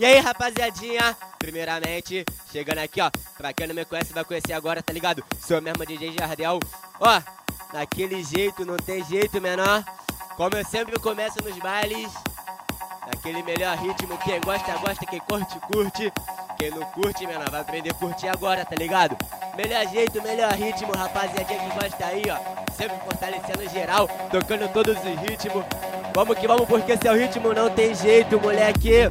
E aí, rapaziadinha? Primeiramente, chegando aqui, ó. Pra quem não me conhece, vai conhecer agora, tá ligado? Sou mesmo DJ Jardel. Ó, daquele jeito, não tem jeito, menor. Como eu sempre começo nos bailes. Daquele melhor ritmo. Quem gosta, gosta. Quem curte, curte. Quem não curte, menor, vai aprender a curtir agora, tá ligado? Melhor jeito, melhor ritmo, rapaziadinha que gosta aí, ó. Sempre fortalecendo geral, tocando todos os ritmos. Vamos que vamos, porque seu ritmo não tem jeito, moleque.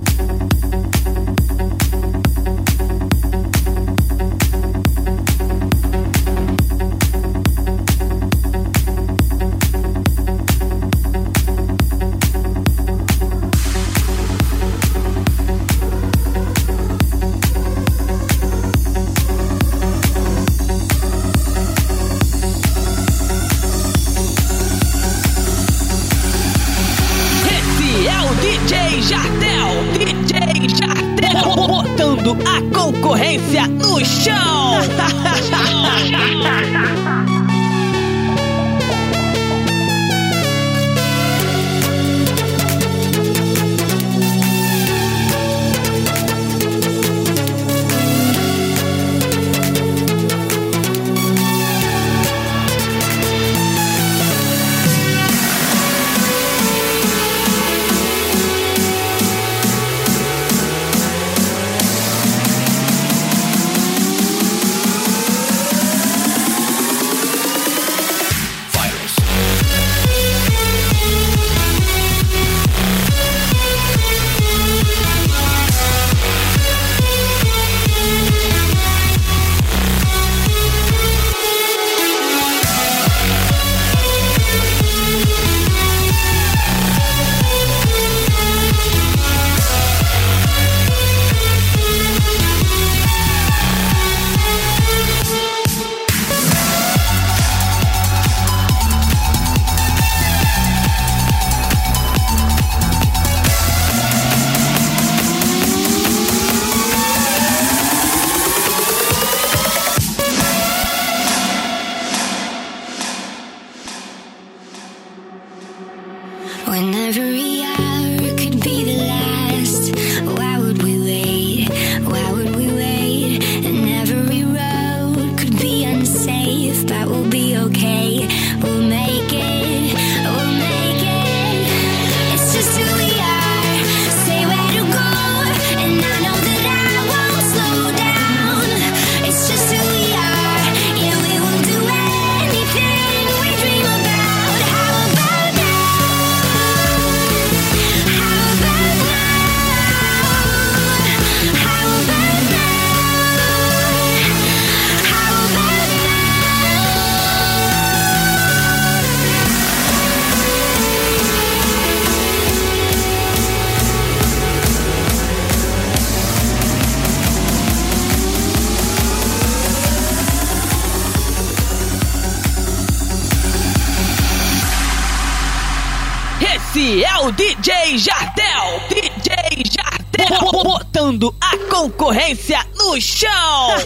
A concorrência no chão.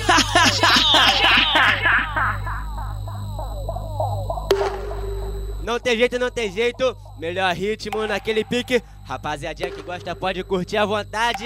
Não tem jeito, não tem jeito. Melhor ritmo naquele pique. Rapaziadinha que gosta pode curtir à vontade.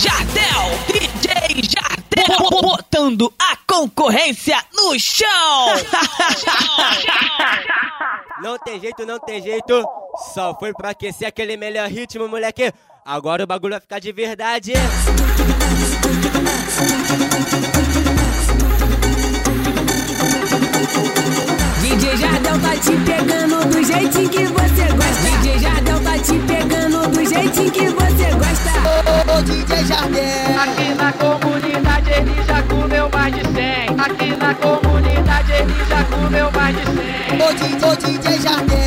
Jardel, DJ Jardel, botando a concorrência no chão. Não tem jeito, não tem jeito, só foi pra aquecer aquele melhor ritmo, moleque. Agora o bagulho vai ficar de verdade. DJ Jardel tá te pegando do jeito que você gosta. DJ Jardel tá te pegando do jeito que você gosta. Ô, oh, oh, DJ Jardel. Aqui na comunidade ele já comeu mais de 100. Aqui na comunidade ele já comeu mais de 100. Ô, oh, DJ, oh, DJ Jardel.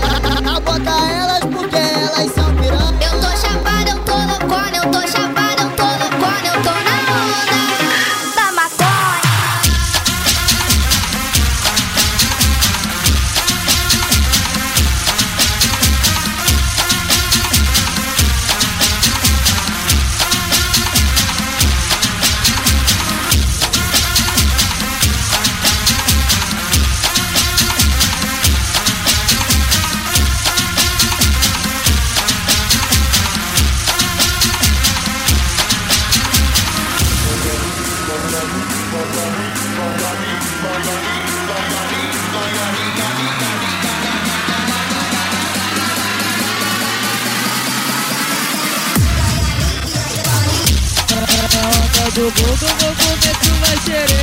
Tá, tá, tá, bota ela Go go go go! Get tu vai querer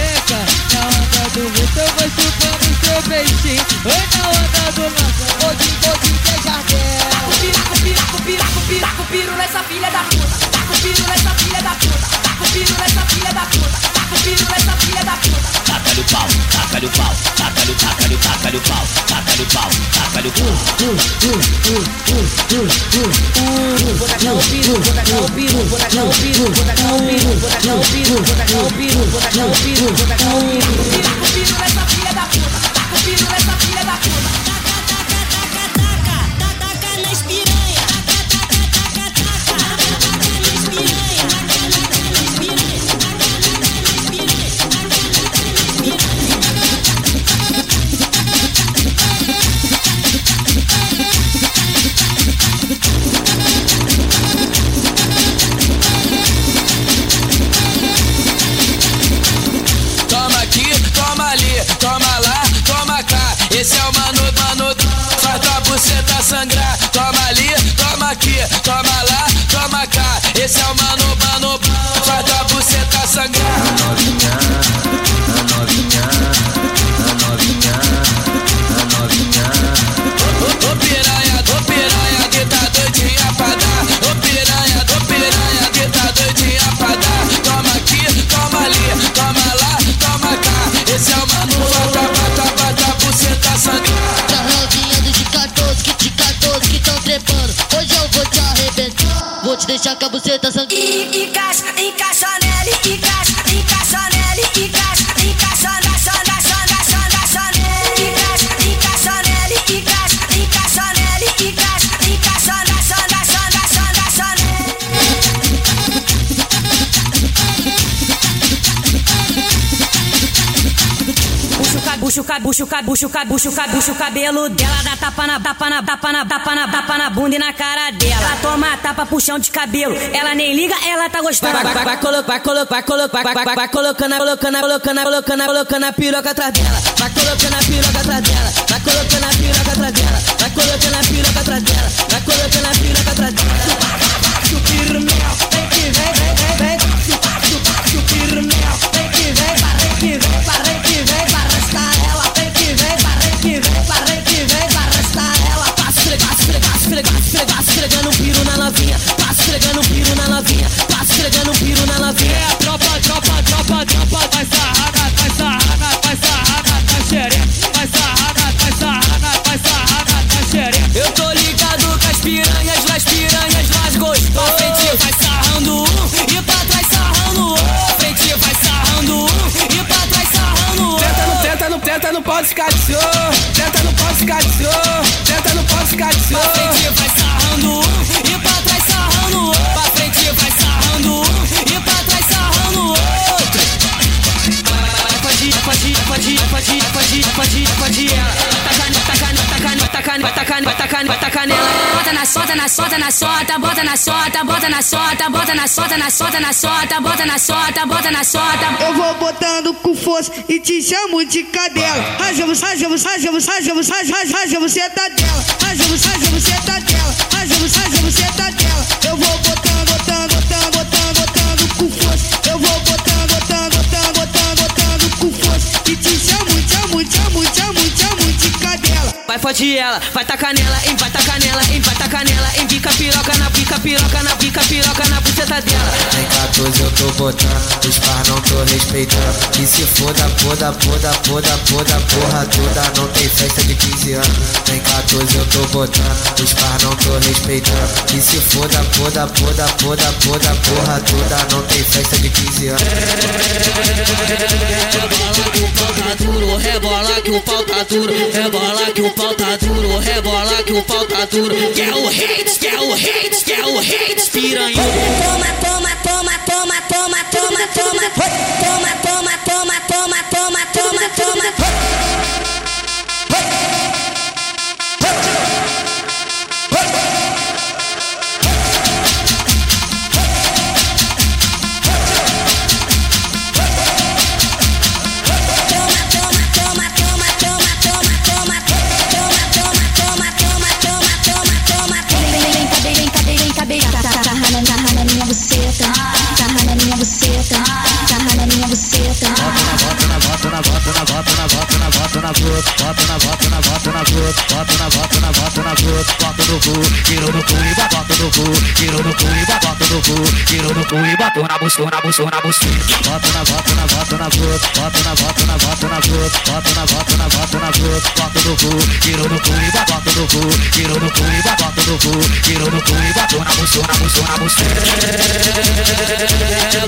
deixa que a buceta sangue. E, e caixa, puxa o cabelo, puxa o cabelo, puxa o cabelo, puxa o cabelo dela, dá tapa na tapa na tapa na tapa na tapa na bunda e na cara dela. Ela toma tapa puxão de cabelo, ela nem liga, ela tá gostando. Vai, vai, vai, colo, vai, colo, vai, vai, vai, vai, colocando, colocando, colocando, colocando, colocando a piroca atrás dela. Vai colocando a piroca atrás dela, vai colocando a piroca atrás dela, vai colocando a piroca atrás dela, vai colocando a piroca atrás dela. Bota na solta, bota na solta, bota na solta, bota na solta, na solta, na solta, bota na solta, bota na solta. Eu vou botando com força e te chamo de cadela. Raja, raja, raja, raja, raja, raja, raja, você é tá dela. Raja, raja, você é tá dela. Vai fode ela, vai tacar nela, hein, vai tacar nela, hein, vai tacar nela, hein, bica piroca na bica piroca na bica piroca na buceta dela. Tem 14 eu tô botando, os par não tô respeitando. Que se foda, foda, foda, foda, foda, porra toda. Não tem festa de 15 anos. Tem 14 eu tô botando, os par não tô respeitando. Que se foda, foda, foda, foda, foda, porra toda. Não tem festa de 15 anos. Rebola que o pau tá duro, rebola que o pau tá duro, rebola que o pau tá duro. Quer o hate, quer o hate, quer o hate, piranha. Toma, toma, toma, toma, toma, toma, toma. Toma, toma, toma, toma, toma, toma, toma. Vem Bota na, bota na, bota na boca. Bota na, bota na, bota na boca. Bota no cu, tiro no cu e bota no cu. Tiro no cu e bota no cu. Tiro no cu e bota na buceta, na buceta, na buceta. Bota na, bota na, bota na boca. Bota na, bota na, bota na boca. Bota na, bota na, bota na boca. Bota no cu, tiro no cu e bota no cu. Tiro no cu e bota no cu. Tiro no cu e bota na buceta, na buceta, na buceta.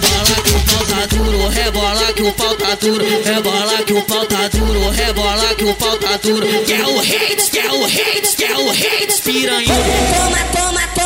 Rebola que o pau tá duro, rebola que o pau tá duro, rebola que o pau tá duro, rebola que o pau tá duro. Quer o hate, quer o hate, quer o hate, piranha. Toma, toma, toma,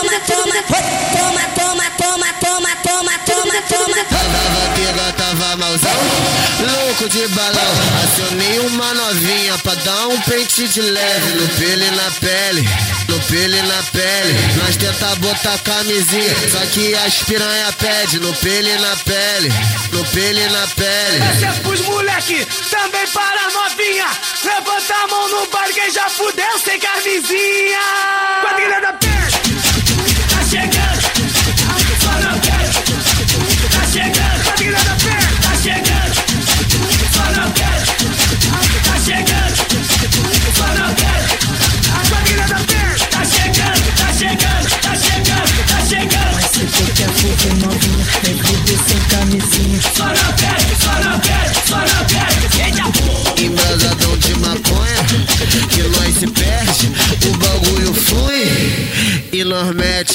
Toma, toma, toma, toma, toma, toma, toma. Tava pega, tava malzão, louco de balão. Acionei uma novinha pra dar um pente de leve. No pele e na pele, no pele e na pele. Nós tenta botar camisinha, só que as piranha pede. No pele e na pele, no pele e na pele. Essa é pros moleque, também para a novinha. Levanta a mão no bar, quem já fudeu sem camisinha. Quadrilha da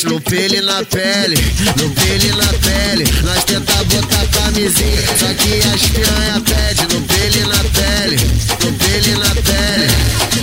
no pele na pele, no pele na pele. Nós tenta botar camisinha, só que as piranha pede no pele na pele, no pele na pele.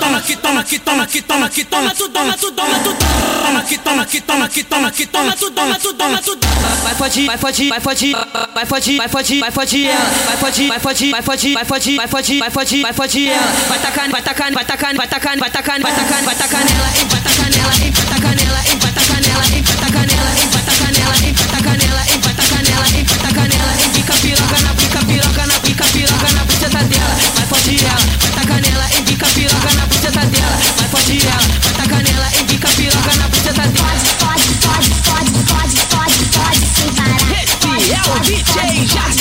Toma que toma que toma que toma toma toma tu toma tu toma tu toma que toma que toma que toma que toma tu toma tu toma tu Vai fode, vai fode, vai fode, vai fode, vai fode, vai fode ela. Vai fode, vai fode, vai fode, vai fode, vai fode, vai fode, vai fode ela. Vai tacar, vai tacar, vai tacar, vai tacar, vai tacar, vai tacar, vai hein, vai nela, hein, vai tacar nela, DJ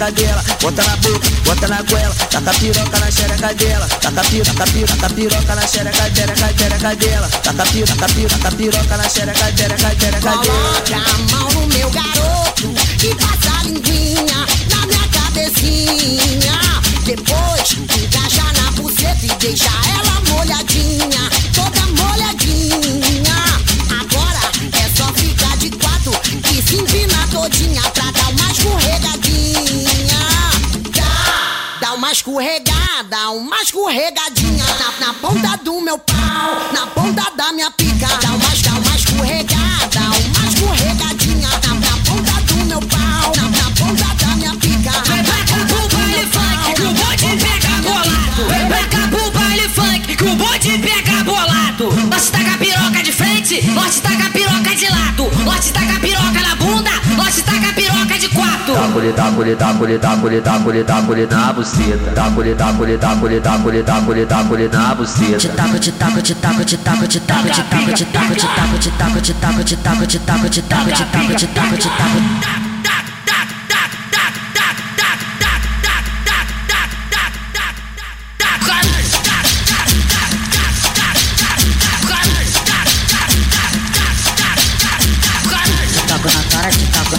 xereca dela. Bota na boca, bota na goela, taca piroca na xereca dela. Taca piroca, taca piroca, taca piroca na xereca, xereca, xereca dela. Taca piroca, taca piroca, taca piroca na xereca, xereca, xereca dela. Coloque a mão no meu garoto e passa a linguinha na minha cabecinha. Depois encaixa na buceta e deixa ela molhadinha, escorregada, uma escorregadinha na, na ponta do meu pau, na ponta da minha pica. Dá uma, dá uma escorregada, uma escorregadinha na, na ponta do meu pau, na, na ponta da minha pica. Vem pra cá pro baile funk, que o bonde pega bolado. Vem pra cá pro baile funk, que o bonde pega bolado. Nós taca piroca de frente, nós taca piroca de lado. Nós taca piroca na bunda, quatro. Taco-lhe, taco-lhe, taco-lhe, taco-lhe, taco-lhe, taco-lhe na buceta. Taco-lhe, taco-lhe, taco-lhe, taco-lhe, taco-lhe, taco-lhe na buceta. Te taco, te taco, te taco, te taco, te taco, te taco, te taco, te taco, te taco, te taco, te taco, te taco, te taco, te taco, te taco, te taco.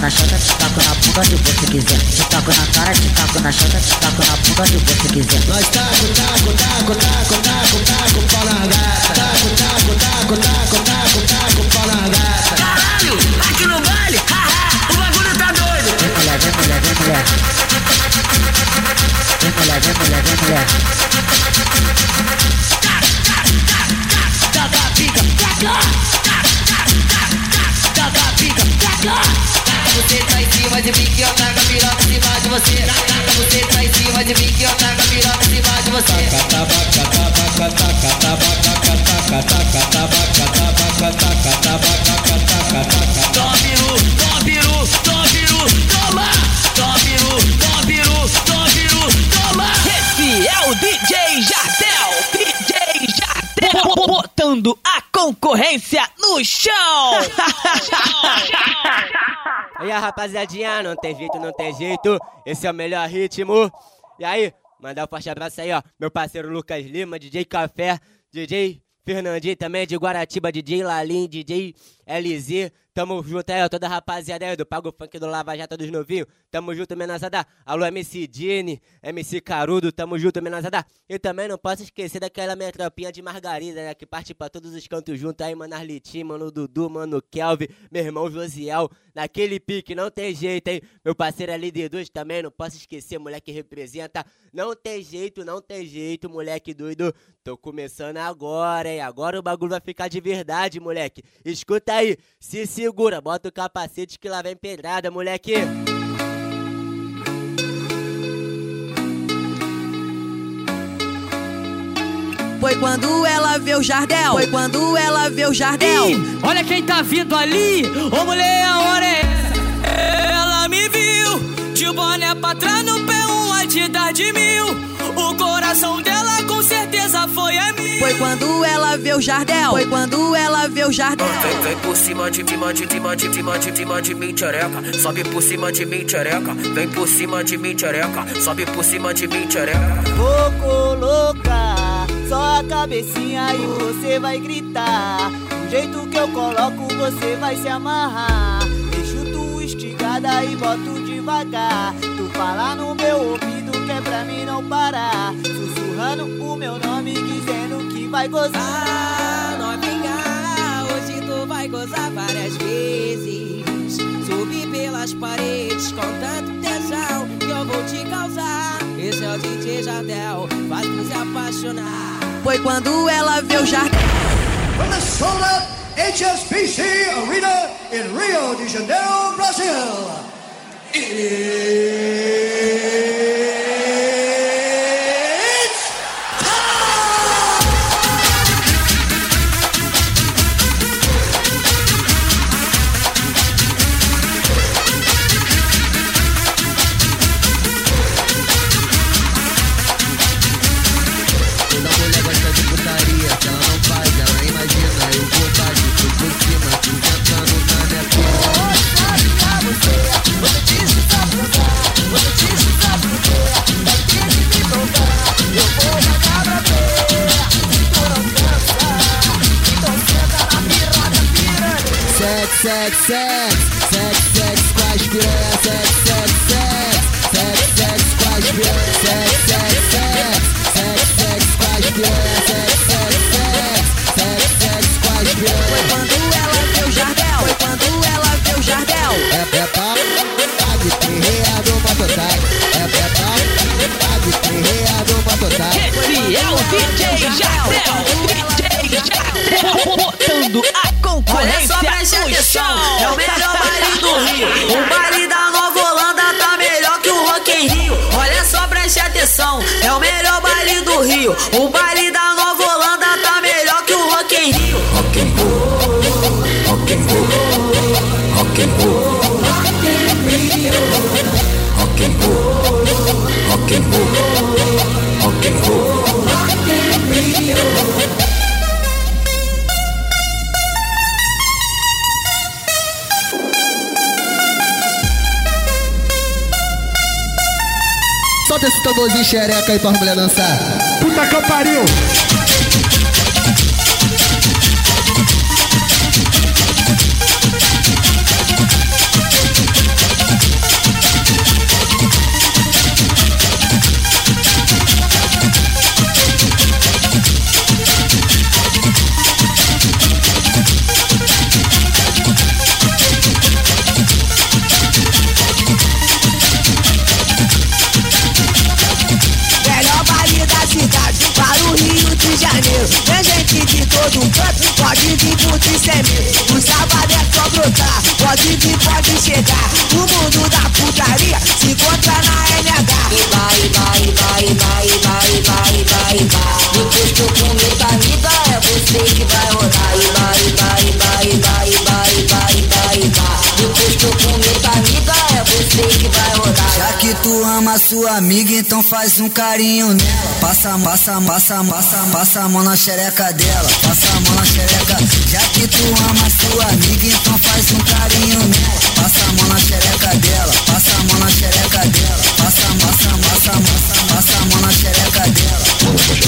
Na chota, te taco na bunda onde você quiser. Te taco na cara, te taco na chota, te taco na bunda onde você quiser. Nós taco, taco, taco, taco, taco, taco, pau na gata. Taco, taco, taco, taco, taco, taco, pau na gata. Caralho, aqui no baile, haha, o bagulho tá doido. Vem mulher, vem mulher, vem mulher. Vem mulher, vem mulher, vem mulher. Taca a pica, taca. Taca a pica, taca. Você tá em cima de mim que eu taco a piroca cima de você. Taca você tá em cima de mim que eu taco a piroca cima de você. Toma peru, toma peru, toma peru, toma. Toma peru, toma peru, toma peru, toma. Esse é o DJ Jardel, DJ Jardel, botando a concorrência no chão. Aí, rapaziadinha, não tem jeito, não tem jeito. Esse é o melhor ritmo. E aí, mandar um forte abraço aí, ó. Meu parceiro Lucas Lima, DJ Café, DJ Fernandinho também, de Guaratiba, DJ Lalim, DJ LZ. Tamo junto aí, ó, toda a rapaziada aí do Pago Funk do Lava Jato dos Novinhos. Tamo junto, menazada. Alô, MC Dini, MC Carudo, tamo junto, menazada. E também não posso esquecer daquela minha tropinha de Margarida, né? Que parte pra todos os cantos junto aí, mano Arlitinho, mano Dudu, mano Kelvin, meu irmão Josiel. Naquele pique, não tem jeito, hein? Meu parceiro ali de dois também, não posso esquecer, moleque representa. Não tem jeito, não tem jeito, moleque doido. Tô começando agora, hein? Agora o bagulho vai ficar de verdade, moleque. Escuta aí, se segura, bota o capacete que lá vem pedrada, moleque. Foi quando ela vê o Jardel. Foi quando ela vê o Jardel. Ih, olha quem tá vindo ali. Ô mulher, a hora é essa. Ela me viu de boné pra trás no pé, um Adidas de mil. O coração dela com certeza foi a mim. Foi quando ela vê o Jardel. Foi quando ela vê o Jardel. Vem, vem por cima de cima de cima de cima de cima de mim, tchereca. Sobe por cima de mim, tchereca. Vem por cima de mim, tchereca. Sobe por cima de mim, tchereca. Vou colocar só a cabecinha e você vai gritar. Do jeito que eu coloco, você vai se amarrar. Deixo tu esticada e boto devagar. Tu fala no meu ouvido que é pra mim não parar. Sussurrando o meu nome, dizendo que vai gozar. novinha, hoje tu vai gozar várias vezes. Subir pelas paredes com tanto tesão que eu vou te causar. Esse é o DJ Jardel, faz tu se apaixonar. Foi quando ela vê o Jardel. From the sold out HSBC Arena in Rio de Janeiro, Brazil. It's sex, sex, sex, sex com as piranha, sex, Tamborzinho xereca aí pra mulher dançar. Puta que pariu! Sem medo. O sábado é só brotar, pode vir, pode chegar. Ama sua amiga, então faz um carinho nela. Passa, passa, passa, passa, passa a mão na xereca dela. Passa a mão na xereca. Já que tu ama sua amiga, então faz um carinho nela. Passa a mão na xereca dela. Passa a mão na xereca dela. Passa, passa, passa, passa, passa a mão na xereca dela. Bota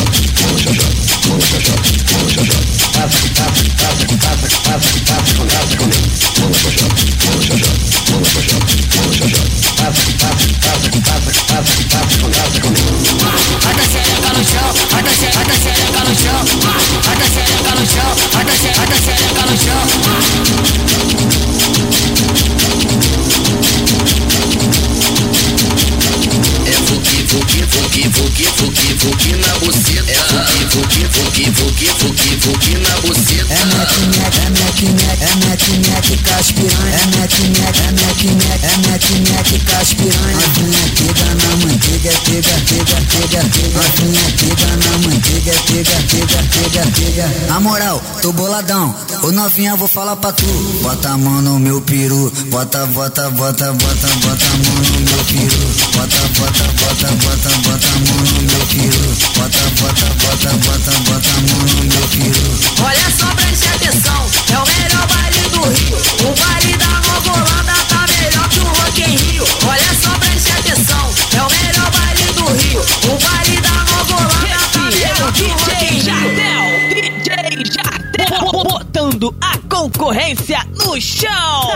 Fuki, fuki, fuki, fuki, fuki na buceta. É mec, mec, é mec, mec, é mec, mec, caspiranha. É mec, mec, é mec, mec, é mec, mec, caspiranha. Novinha pega na manteiga, pega, pega, pega, pega. Novinha pega na manteiga, pega, pega, pega, pega. Na moral, tô boladão. Ô novinha, vou falar pra tu. Bota a mão no meu peru. Bota, bota, bota, bota, bota a mão no meu peru. Bota, bota, bota, bota, bota a mão no meu peru. Bota, bota, bota, bota, bota a mão no meu peru. Olha só, preste atenção, é o melhor baile do Rio. O baile da Nova Holanda tá melhor que o Rock in Rio. Olha só, preste atenção, é o melhor baile do Rio. O baile da Nova Holanda tá é o melhor que o Rock DJ in Rio. Jardel, DJ Jardel, botando a concorrência no chão.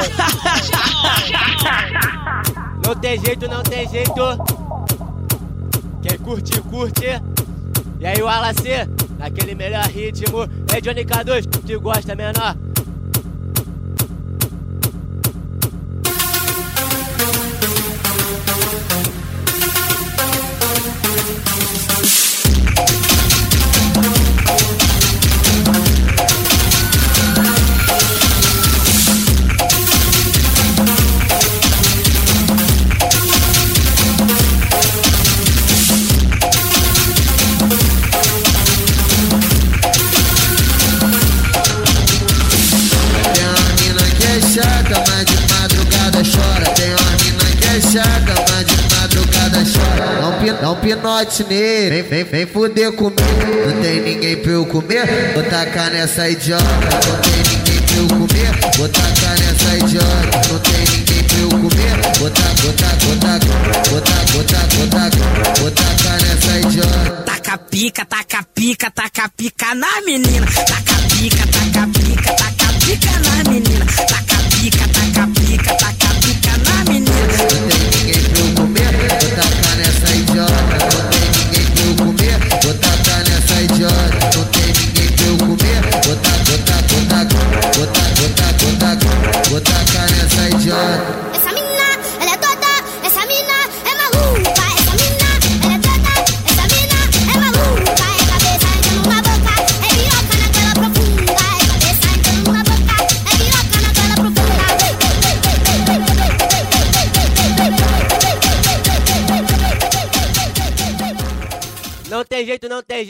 Não tem jeito, não tem jeito. Quem curte, curte. E aí, o Alacê, naquele melhor ritmo. É Johnny K2, que gosta menor. Pinote nele, vem, vem, vem fuder comigo. Não tem ninguém pra eu comer, vou tacar nessa idiota. Não tem ninguém pra eu comer, vou tacar nessa idiota. Não tem ninguém pra eu comer, vou tacar, vou tacar, vou tacar, vou tacar, vou tacar, vou tacar, vou tacar nessa idiota. Taca pica, taca pica, taca pica na menina. Taca pica, taca pica, taca pica na menina.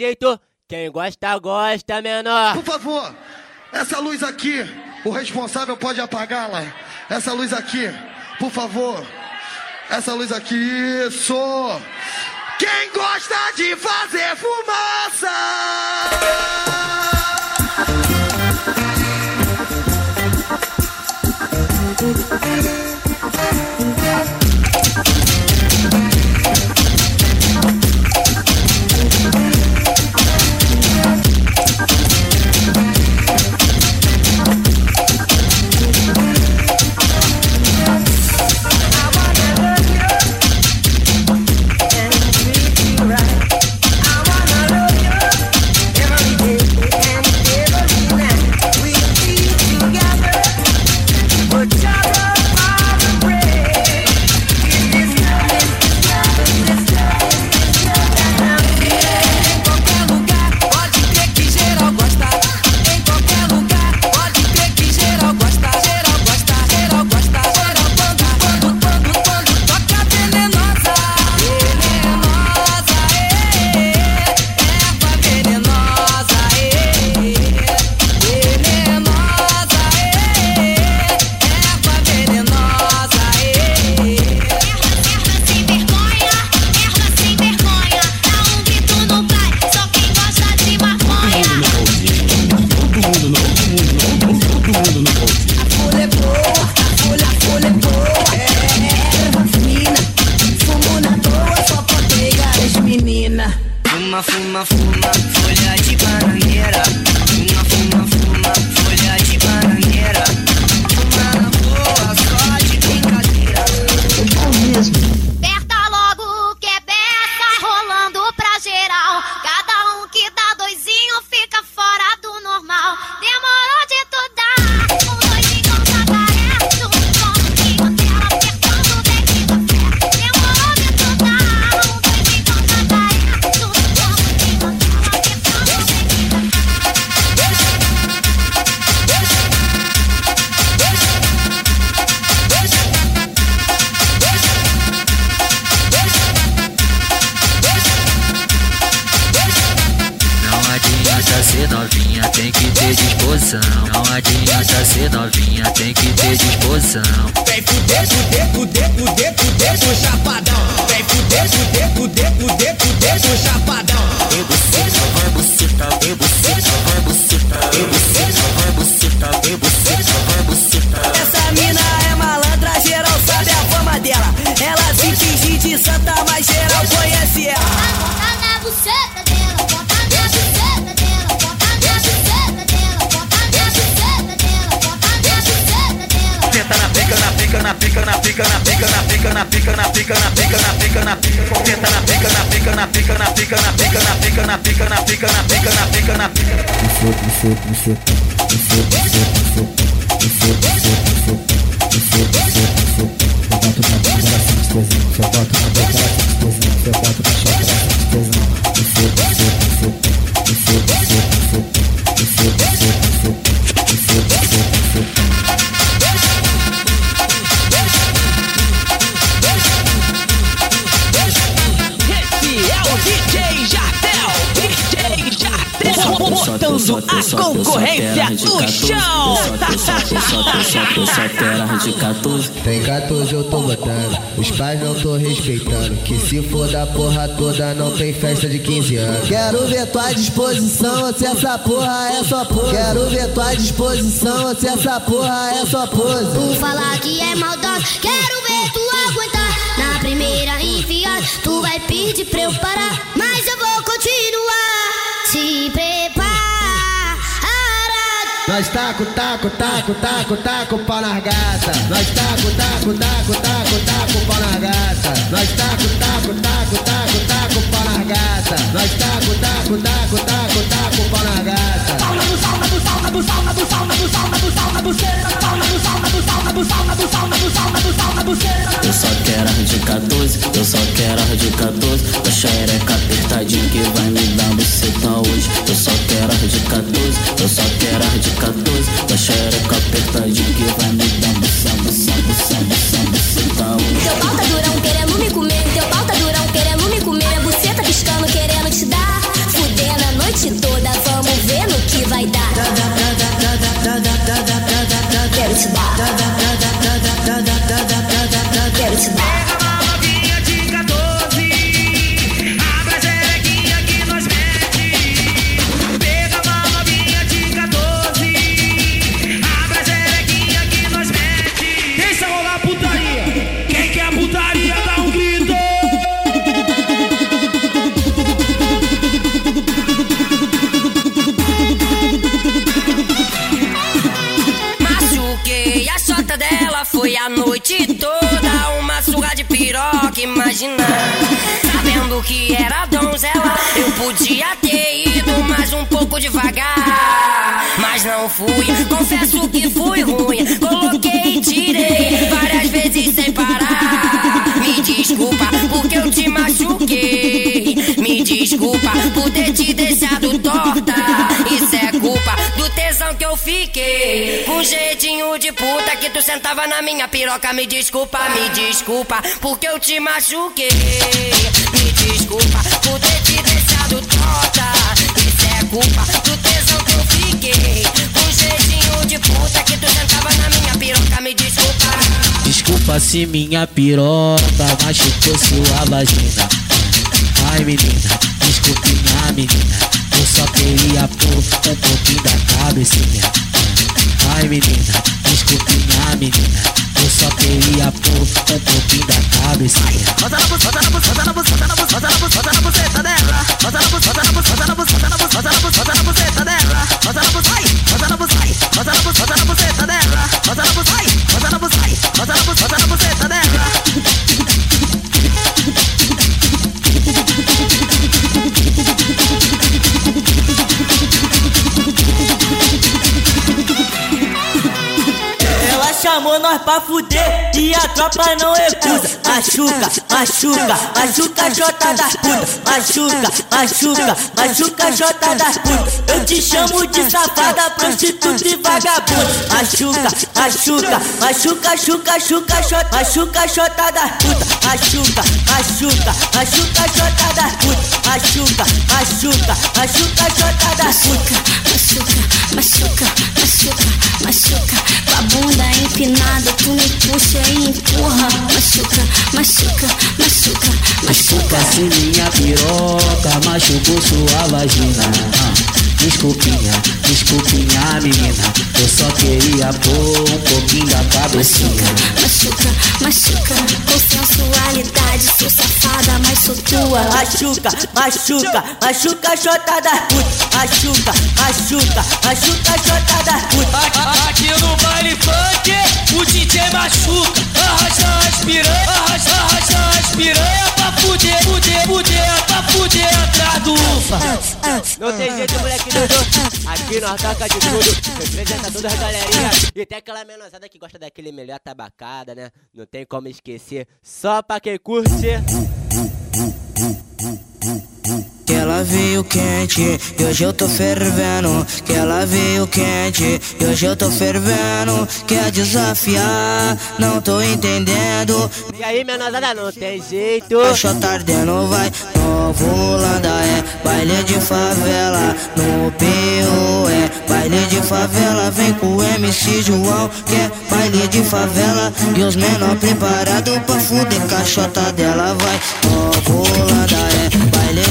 Jeito. Quem gosta, gosta, menor. Por favor, essa luz aqui, o responsável pode apagá-la. Essa luz aqui, por favor. Essa luz aqui, isso. Quem gosta de fazer fumaça? 不是。A concorrência no chão. Tem 14 eu tô botando, os pais não tô respeitando. Que se for da porra toda, não tem festa de 15 anos. Quero ver tua disposição, se essa porra é só pose. Quero ver tua disposição, se essa porra é só pose. Tu falar que é maldosa, quero ver tu aguentar. Na primeira enfiada, tu vai pedir pra eu parar. Mas eu vou continuar. Se. Nós taco, taco, taco, taco, taco pau nas gata. Nós taco, taco, taco, taco, taco pau nas gata. Nós taco, taco, taco, taco, taco pau nas gata. Nós taco, taco, taco, taco, taco pau nas gata. Eu só quero a de 14, eu só quero a de 14. Da xereca apertadinha que vai me dar buceta hoje. Eu só quero a de 14, eu só quero a de 14. Da xereca apertadinha que vai me dar buceta, buceta, buceta, buceta, buceta hoje. Teu pau tá durão querendo me comer. Teu pau tá durão querendo me comer. Minha buceta piscando querendo te dar. a vai dar. Não fui, confesso que fui ruim. Coloquei e tirei várias vezes sem parar. Me desculpa porque eu te machuquei. Me desculpa por ter te deixado torta. Isso é culpa do tesão que eu fiquei. Com jeitinho de puta que tu sentava na minha piroca. Me desculpa, me desculpa porque eu te machuquei. Me desculpa por ter te deixado torta. Isso é culpa do tesão que eu fiquei. Puta que tu sentava na minha piroca. Me desculpa. Desculpa se minha piroca machucou sua vagina. Ai menina, desculpe minha menina. Eu só queria pôr um pouquinho da cabecinha. Ai menina, desculpe minha menina. Eu só queria pôr um pouquinho da cabecinha. Bota na buceta, bota na buceta, bota na buceta, bota na buceta, dela. Bota na buceta, bota na buceta, bota na buceta, bota na buceta, dela. Bota na buceta, bota na buceta, bota na buceta, bota na buceta dela. Bota na buceta, bota na buceta, bota na buceta dela. Nós pra fuder e a tropa não recusa. Machuca, machuca, machuca jota das putas. Machuca, machuca, machuca jota das putas. Eu te chamo de safada, prostituta e vagabunda. Machuca, machuca, machuca, chuca, chuca, jota. Machuca jota das putas. Machuca, machuca, machuca jota das putas. Machuca, machuca, machuca jota das putas. Machuca, machuca, machuca, machuca. Com a bunda empinada, tu me puxa empurra. Machuca, machuca, machuca, machuca. Desculpa se minha piroca machucou sua vagina. Desculpinha, desculpinha menina. Eu só queria pôr um pouquinho da cabecinha. Machuca, machuca, com sensualidade. Sou safada, mas sou tua. Machuca, machuca, machuca jota das putas. Machuca, machuca, machuca jota das putas. Aqui no baile funk, o DJ machuca. Arrasta as piranha, arrasta, arrasta as piranha pra fuder, fuder, fuder, pra fuder atrás do ufa. Não tem jeito, moleque Dudu. Aqui nós toca de tudo. Representador das galerinha. E tem aquela menosada que gosta daquele melhor tabacada, né? Não tem como esquecer. Só pra quem curte. Que ela veio quente e hoje eu tô fervendo. Que ela veio quente e hoje eu tô fervendo. Quer desafiar? Não tô entendendo. E aí, menosada, não tem jeito. Achou tardendo, vai. Novo Holanda é baile de favela. No PO é baile de favela. Vem com o MC João, que é baile de favela. E os menor preparado pra fuder caixota dela, vai. Novo é baile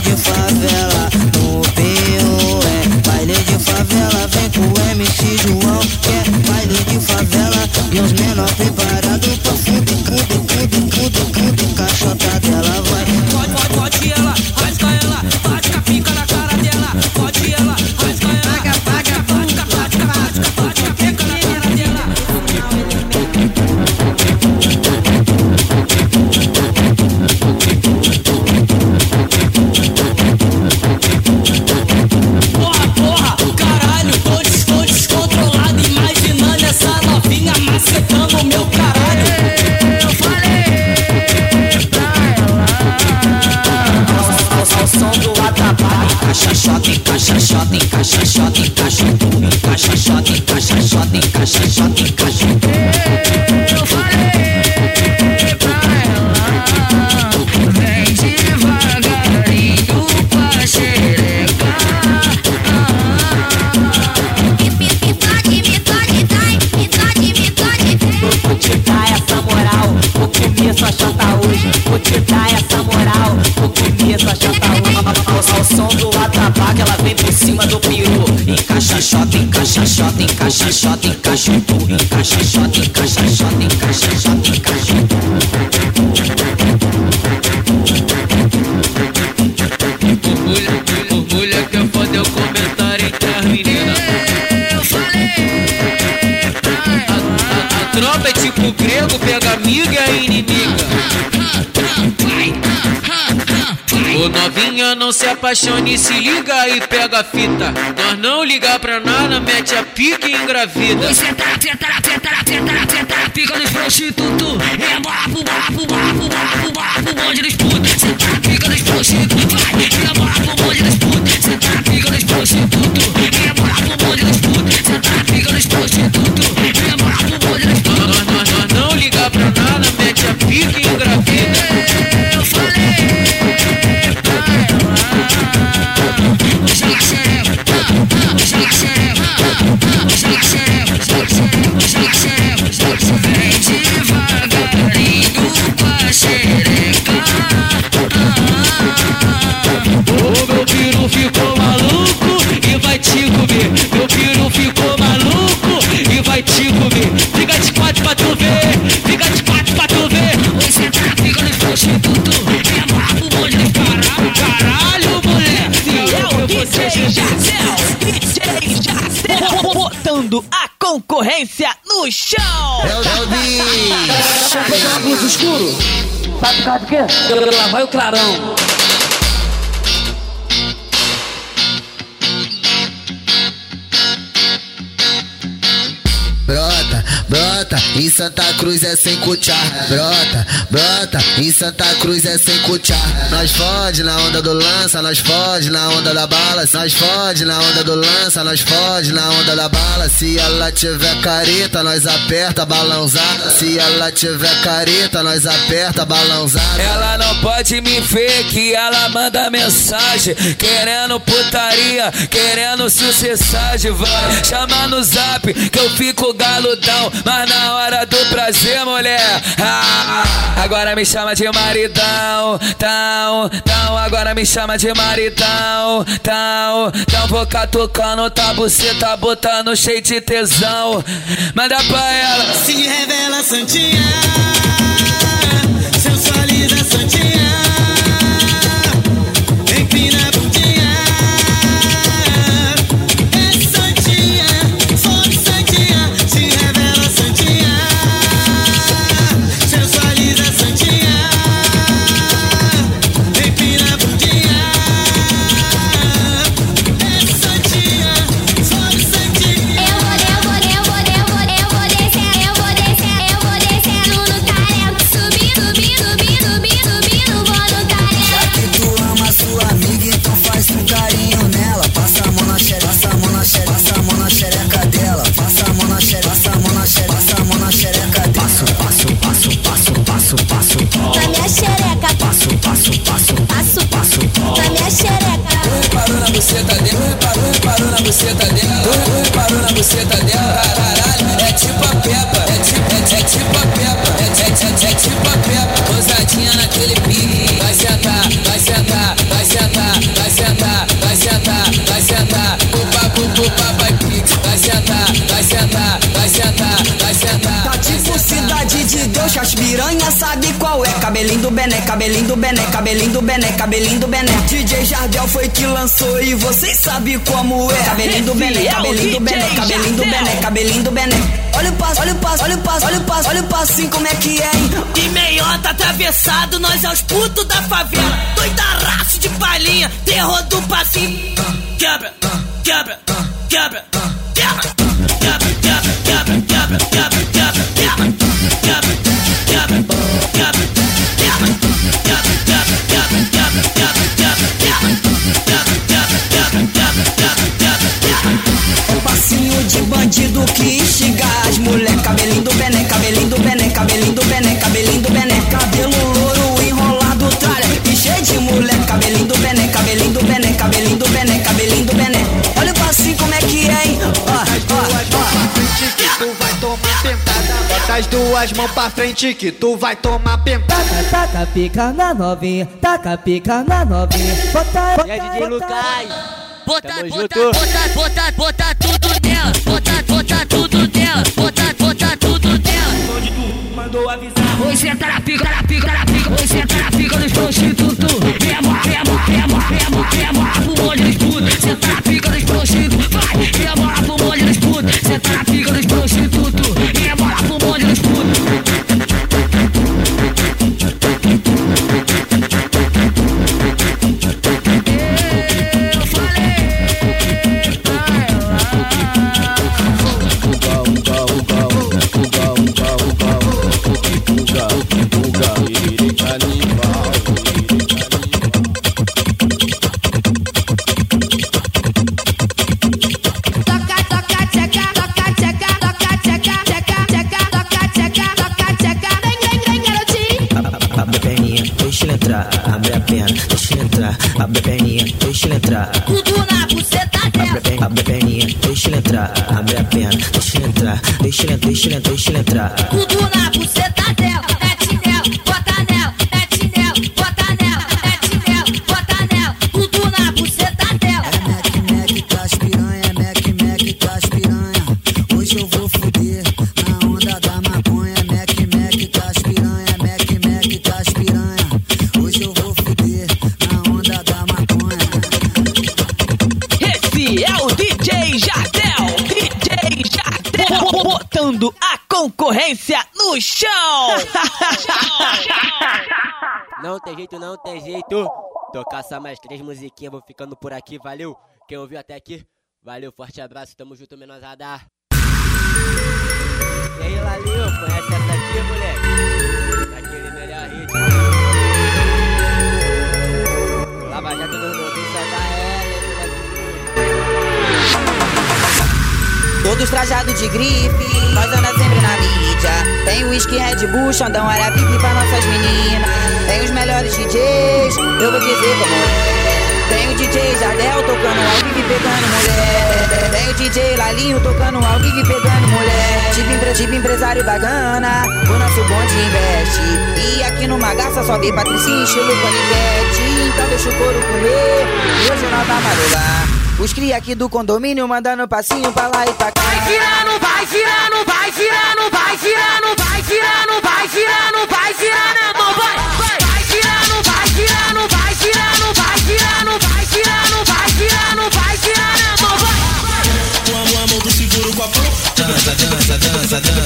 de favela. No PO é baile de favela. Vem com o MC João, que é baile de favela. E os menor preparado pra encaixa encaixa tu. Encaixa que eu foda o comentário entre as meninas. A, tropa é tipo grego, amiga e inimiga. Ô novinha, não se apaixone, se liga e pega a fita. Nós não ligar pra nada, mete a pique e engravida. Você tá, você tá, você tá, pica nos prostitutos. Rebola pro bola, pro bola, pro bola, pro bola, pro bonde dos putos. Você tá, pica nos prostitutos. Vai, rebola pro bonde dos putos. Você tá, pica nos prostitutos. Rebola pro bonde dos putos. Você tá, pica nos prostitutos. Rebola pro bonde dos putos. Nós, não ligar pra nada, mete a pique e engravida. Meu piru ficou maluco e vai te comer. Fica de quatro pra tu ver, fica de quatro pra tu ver. Você tá ficando prostituto, é brabo, do caralho, caralho, moleque. É o DJ Jacel, DJ Jacel, botando a concorrência no chão. É o bicho. Óculos escuro. Sabe por causa do quê? Lá vai o clarão. plata. Em Santa Cruz é sem cuchar. Brota, brota, em Santa Cruz é sem cuchar. Nós fode na onda do lança, nós fode na onda da bala. Nós fode na onda do lança, nós fode na onda da bala. Se ela tiver careta, nós aperta balãozada. Se ela tiver careta, nós aperta balãozada. Ela não pode me ver que ela manda mensagem Querendo putaria, querendo sucessagem Vai chamar no zap que eu fico galudão Mas na hora do prazer, mulher. Ah, Agora me chama de maridão Tão, tão, agora me chama de maridão Tão, tão, vou catucando Tá buceta, botando cheio de tesão. Manda pra ela. Se revela santinha. Sensualiza santinha cabelinho do Bené. DJ Jardel foi que lançou e vocês sabem como é. Cabelinho do Bené, cabelinho do Bené, cabelinho do Bené, cabelinho do Bené. Olha o passo, olha o passo, olha o passo, olha o passo, olha o passinho como é que é, hein? E meiota atravessado, nós é os putos da favela. Doidaraço de palhinha, terror do passinho. Quebra, quebra, quebra, quebra, quebra, quebra, quebra, quebra, quebra, quebra, quebra, quebra, as duas mãos pra frente que tu vai tomar pentada. Taca pica na novinha, taca pica na novinha. Bota, E aí, DJ Lucas? Bota, Tamo bota, junto. bota, bota, bota tudo nela. Bota, bota tudo nela. Bota, bota tudo nela. Onde tu mandou avisar? Oi, senta na pica, na pica, na pica. Oi, senta na pica dos prostitutos. Rema, rema, rema, rema, rema. Pro monte dos putos. Senta na pica dos prostitutos. Vai, rema pro monte dos putos. Senta na pica dos entrar. Tudo na buceta Abre a, perna, abre a perninha, deixa ele entrar. Abre a perna, deixa ele entrar. Deixa ele, deixa ele, deixa ele entrar. Tudo na buceta dela, jeito, não tem jeito. Tocar só mais três musiquinhas, vou ficando por aqui, valeu. Quem ouviu até aqui, valeu, forte abraço, tamo junto, menosada. E aí, Lalinho, conhece essa aqui, moleque? Daquele melhor ritmo. Lava Jato do Novinho, só dá ela, Todos trajados de grife, nós anda sempre na mídia. Tem o whisky Red Bull, Xandão, VIP pra nossas meninas. Tem os melhores DJs, eu vou dizer como é. Tem o DJ Jardel tocando ao vivo pegando mulher. Tem o DJ Lalinho tocando ao vivo pegando mulher. Tipo, empre tipo empresário da Gana, o nosso bonde investe. E aqui no Magaça só vê Patricinho, estilo Paniquete. Então deixa o couro comer, e hoje nós vamos alugar. Os cria aqui do condomínio mandando passinho pra lá e pra cá. Vai girando, vai girando, vai girando, vai girando, vai girando, vai girando, vai girando, irmão, vai, vai. Vai girando, vai girando, vai girando, vai girando, vai girando, vai girando, vai girando, irmão, vai. Com a mão, do seguro com a dança, dança, dança, dança,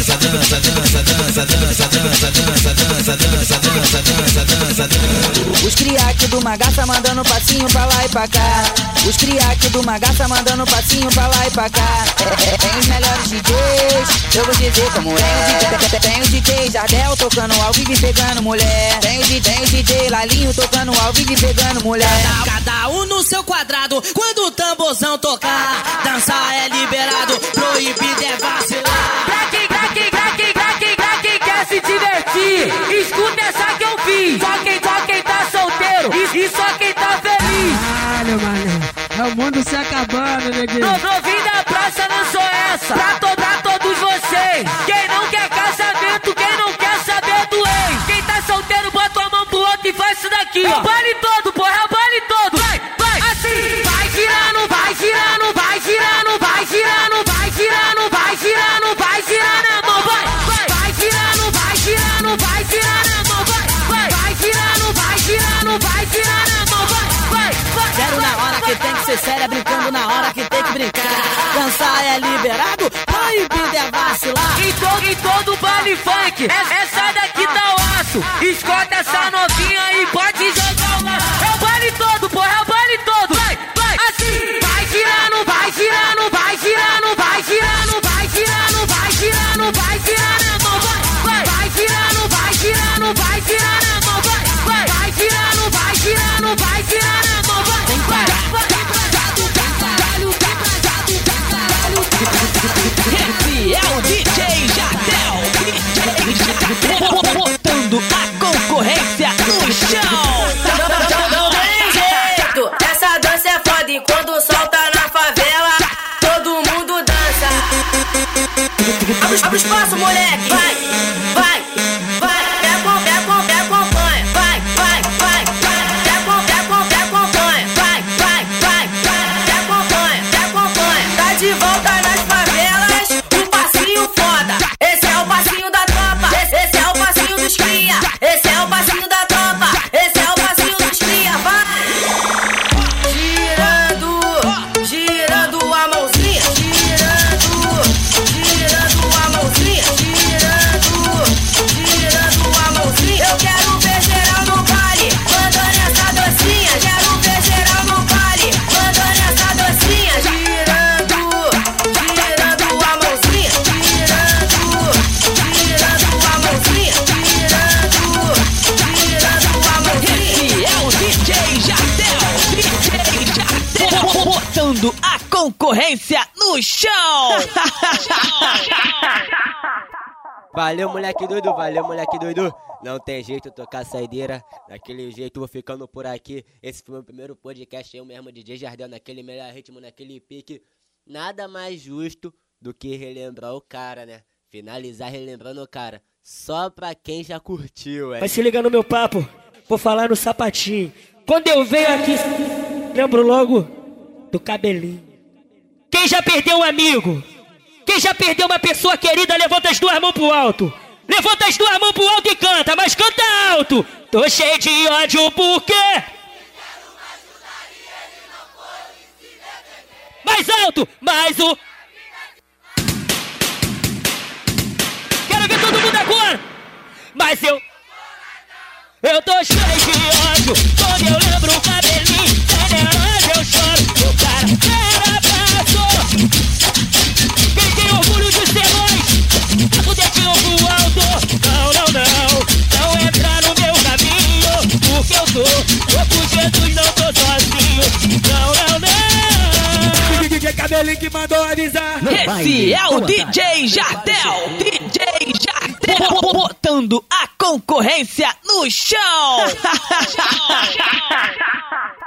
dança, dança, dança, dança, dança, dança, dança, dança, dança, dança. Os cria aqui do Magaça mandando passinho pra lá e pra cá. Os cria aqui do Magaça mandando passinho pra lá e pra cá. Tem os melhores DJs, eu vou dizer como é. Tem o DJ Jardel tocando ao vivo e pegando mulher. Tem o DJ, tem o DJ Lalinho tocando ao vivo e pegando mulher. Cada um no seu quadrado, quando o tamborzão tocar, dançar é liberado, proibido é vacilar. Pra quem, se divertir, escuta essa que eu fiz. Só quem, só quem tá solteiro e, só quem tá feliz. Caralho, mano. É o mundo se acabando, neguinho. No, novinho da praça não sou essa. Pra, to, pra todos vocês. Quem não quer casamento, quem não quer saber do ex. Quem tá solteiro, bota a mão pro outro e faz isso daqui, ó. Baile todo, porra, séria, brincando na hora que tem que brincar. Dançar é liberado, proibido é vacilar. Em todo, em todo baile funk, essa, essa daqui tá o aço. Escolta essa novinha botando a concorrência no chão. Valeu, moleque doido, valeu, moleque doido. Não tem jeito tocar saideira. Daquele jeito, vou ficando por aqui. Esse foi o meu primeiro podcast. Eu mesmo, DJ Jardel, naquele melhor ritmo, naquele pique. Nada mais justo do que relembrar o cara, né? Finalizar relembrando o cara. Só pra quem já curtiu, é. Mas se liga no meu papo, vou falar no sapatinho. Quando eu venho aqui, lembro logo do cabelinho. Quem já perdeu um amigo? Quem já perdeu uma pessoa querida, levanta as duas mãos pro alto. Levanta as duas mãos pro alto e canta, mas canta alto. Tô cheio de ódio porque. Mais alto, mais o. Quero ver todo mundo agora. Mas eu. Eu tô cheio de ódio quando eu lembro o cabelinho. Tô, tô com Jesus, não tô sozinho. Não, não, não. DJ Cabelinho que mandou avisar. Esse é o DJ Jardel, DJ Jardel, botando a concorrência no chão.